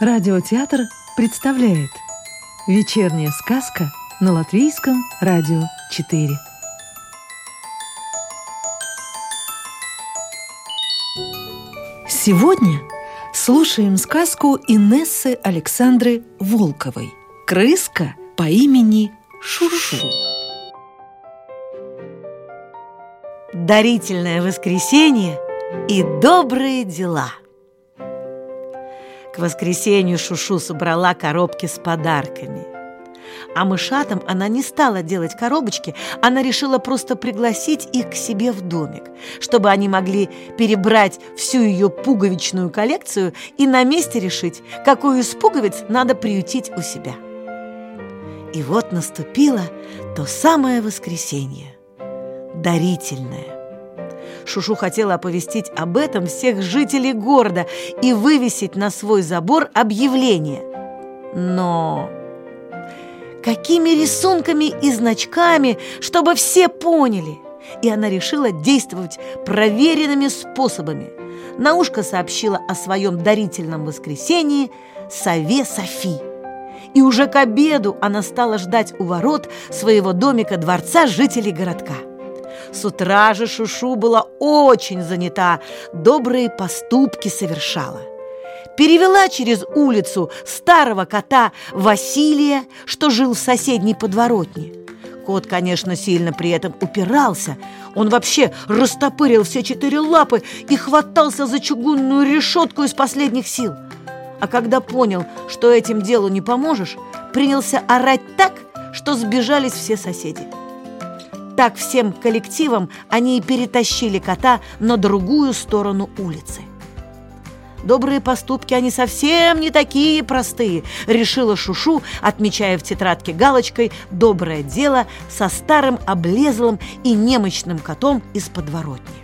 Радиотеатр представляет Вечерняя сказка на Латвийском радио 4 Сегодня слушаем сказку Инессы Александры Волковой «Крыска по имени Шушу». Дарительное воскресенье и добрые дела. К воскресенью Шушу собрала коробки с подарками. А мышатам она не стала делать коробочки, она решила просто пригласить их к себе в домик, чтобы они могли перебрать всю ее пуговичную коллекцию и на месте решить, какую из пуговиц надо приютить у себя. И вот наступило то самое воскресенье, дарительное. Шушу хотела оповестить об этом всех жителей города и вывесить на свой забор объявление. Но какими рисунками и значками, чтобы все поняли? И она решила действовать проверенными способами. На ушко сообщила о своем дарительном воскресенье Сове Софи. И уже к обеду она стала ждать у ворот своего домика дворца жителей городка. С утра же Шушу была очень занята, добрые поступки совершала. Перевела через улицу старого кота Василия, что жил в соседней подворотне. Кот, конечно, сильно при этом упирался. Он вообще растопырил все четыре лапы и хватался за чугунную решетку из последних сил. А когда понял, что этим делу не поможешь, принялся орать так, что сбежались все соседи. Так всем коллективом они и перетащили кота на другую сторону улицы. Добрые поступки, они совсем не такие простые, решила Шушу, отмечая в тетрадке галочкой «Доброе дело» со старым облезлым и немощным котом из подворотни.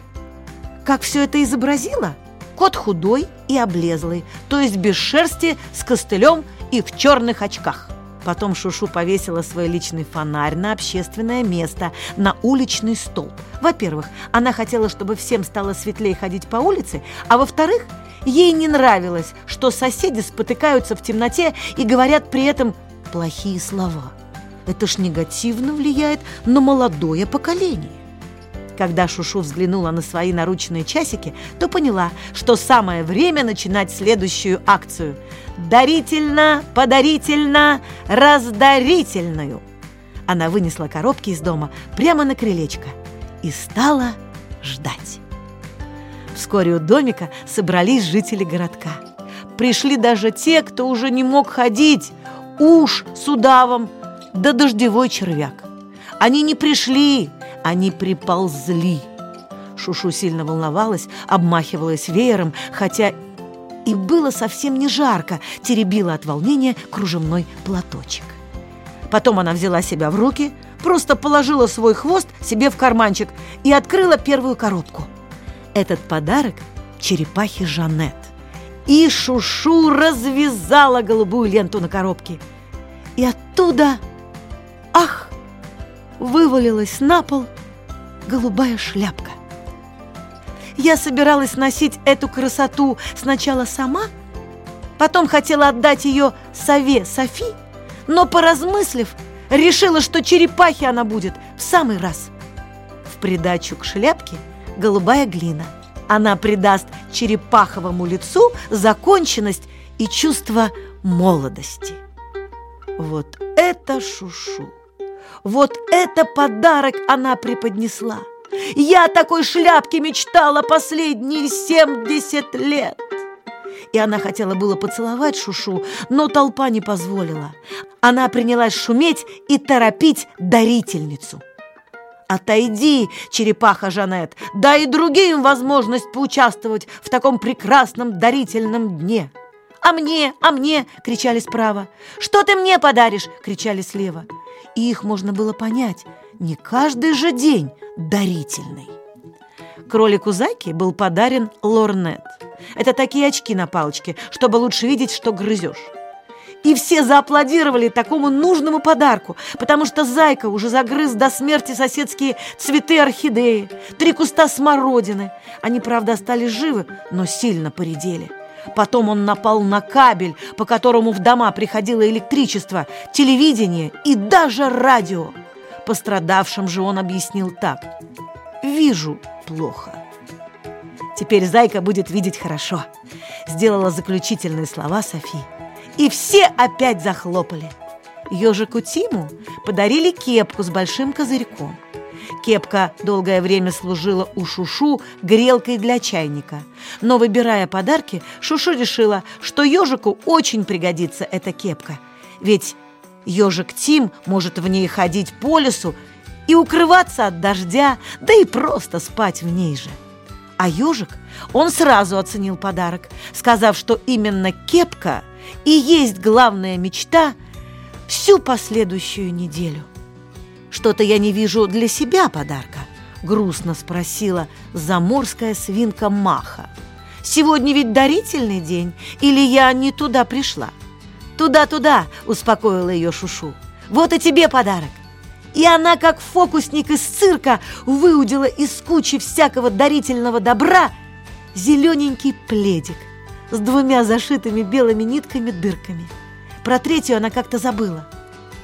Как все это изобразило? Кот худой и облезлый, то есть без шерсти, с костылем и в черных очках. Потом Шушу повесила свой личный фонарь на общественное место, на уличный столб. Во-первых, она хотела, чтобы всем стало светлее ходить по улице, а во-вторых, ей не нравилось, что соседи спотыкаются в темноте и говорят при этом плохие слова. Это ж негативно влияет на молодое поколение. Когда Шушу взглянула на свои наручные часики, то поняла, что самое время начинать следующую акцию. «Дарительно, подарительно, раздарительную!» Она вынесла коробки из дома прямо на крылечко и стала ждать. Вскоре у домика собрались жители городка. Пришли даже те, кто уже не мог ходить, уж с удавом, да дождевой червяк. Они не пришли, они приползли. Шушу сильно волновалась, обмахивалась веером, хотя и было совсем не жарко, теребила от волнения кружевной платочек. Потом она взяла себя в руки, просто положила свой хвост себе в карманчик и открыла первую коробку. Этот подарок – черепахи Жанет. И Шушу развязала голубую ленту на коробке. И оттуда, ах, вывалилась на пол голубая шляпка. Я собиралась носить эту красоту сначала сама, потом хотела отдать ее сове Софи, но, поразмыслив, решила, что черепахи она будет в самый раз. В придачу к шляпке голубая глина. Она придаст черепаховому лицу законченность и чувство молодости. Вот это шушу! Вот это подарок она преподнесла! Я такой шляпке мечтала последние семьдесят лет!» И она хотела было поцеловать Шушу, но толпа не позволила. Она принялась шуметь и торопить дарительницу. «Отойди, черепаха Жанет, дай другим возможность поучаствовать в таком прекрасном дарительном дне!» «А мне, а мне!» – кричали справа. «Что ты мне подаришь?» – кричали слева. И их можно было понять. Не каждый же день дарительный. Кролику Зайке был подарен лорнет. Это такие очки на палочке, чтобы лучше видеть, что грызешь. И все зааплодировали такому нужному подарку, потому что Зайка уже загрыз до смерти соседские цветы орхидеи, три куста смородины. Они, правда, остались живы, но сильно поредели. Потом он напал на кабель, по которому в дома приходило электричество, телевидение и даже радио. Пострадавшим же он объяснил так. «Вижу плохо». Теперь Зайка будет видеть хорошо. Сделала заключительные слова Софи. И все опять захлопали. Ежику Тиму подарили кепку с большим козырьком. Кепка долгое время служила у Шушу грелкой для чайника. Но, выбирая подарки, Шушу решила, что ежику очень пригодится эта кепка. Ведь ежик Тим может в ней ходить по лесу и укрываться от дождя, да и просто спать в ней же. А ежик, он сразу оценил подарок, сказав, что именно кепка и есть главная мечта всю последующую неделю. «Что-то я не вижу для себя подарка», — грустно спросила заморская свинка Маха. «Сегодня ведь дарительный день, или я не туда пришла?» «Туда-туда», — успокоила ее Шушу. «Вот и тебе подарок. И она, как фокусник из цирка, выудила из кучи всякого дарительного добра зелененький пледик с двумя зашитыми белыми нитками дырками. Про третью она как-то забыла.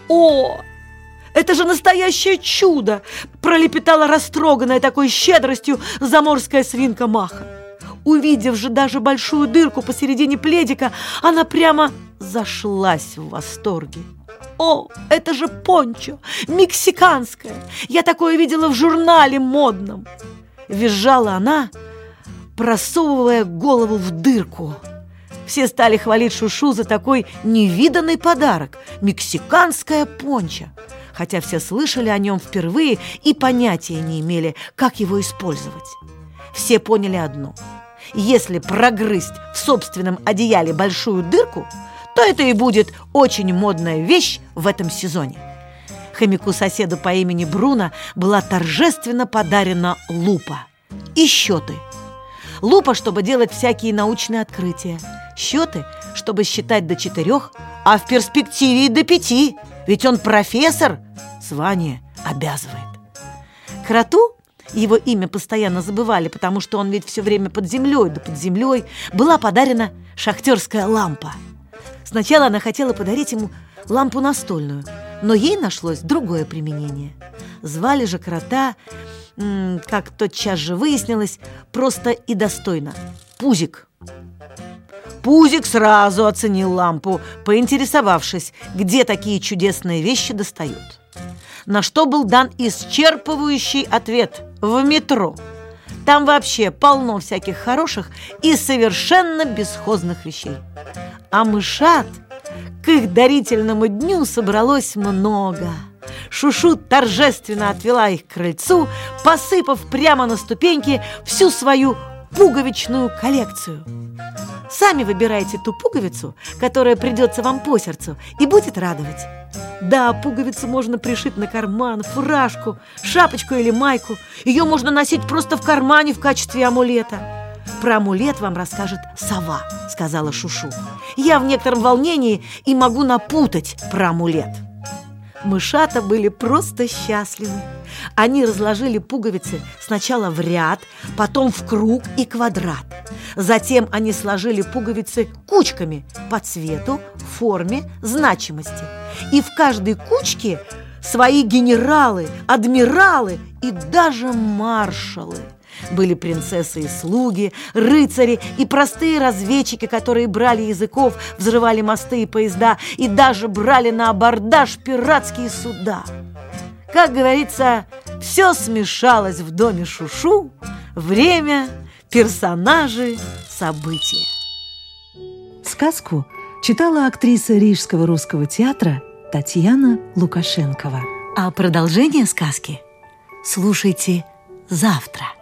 «О, это же настоящее чудо!» пролепетала растроганная такой щедростью заморская свинка Маха. Увидев же даже большую дырку посередине пледика, она прямо зашлась в восторге. О, это же пончо, мексиканское. Я такое видела в журнале модном. Визжала она, просовывая голову в дырку. Все стали хвалить Шушу за такой невиданный подарок – мексиканская понча. Хотя все слышали о нем впервые и понятия не имели, как его использовать. Все поняли одно – если прогрызть в собственном одеяле большую дырку – то это и будет очень модная вещь в этом сезоне. Хомяку-соседу по имени Бруно была торжественно подарена лупа и счеты. Лупа, чтобы делать всякие научные открытия. Счеты, чтобы считать до четырех, а в перспективе и до пяти. Ведь он профессор, звание обязывает. Кроту его имя постоянно забывали, потому что он ведь все время под землей, да под землей, была подарена шахтерская лампа – Сначала она хотела подарить ему лампу настольную, но ей нашлось другое применение. Звали же крота, как тотчас же выяснилось, просто и достойно – Пузик. Пузик сразу оценил лампу, поинтересовавшись, где такие чудесные вещи достают. На что был дан исчерпывающий ответ – в метро. Там вообще полно всяких хороших и совершенно бесхозных вещей а мышат к их дарительному дню собралось много. Шушу торжественно отвела их к крыльцу, посыпав прямо на ступеньки всю свою пуговичную коллекцию. Сами выбирайте ту пуговицу, которая придется вам по сердцу и будет радовать. Да, пуговицу можно пришить на карман, фуражку, шапочку или майку. Ее можно носить просто в кармане в качестве амулета. Про амулет вам расскажет сова, сказала Шушу. Я в некотором волнении и могу напутать про амулет. Мышата были просто счастливы. Они разложили пуговицы сначала в ряд, потом в круг и квадрат. Затем они сложили пуговицы кучками по цвету, форме, значимости. И в каждой кучке свои генералы, адмиралы и даже маршалы – были принцессы и слуги, рыцари и простые разведчики, которые брали языков, взрывали мосты и поезда и даже брали на абордаж пиратские суда. Как говорится, все смешалось в доме Шушу, время, персонажи, события. Сказку читала актриса Рижского русского театра Татьяна Лукашенкова. А продолжение сказки слушайте завтра.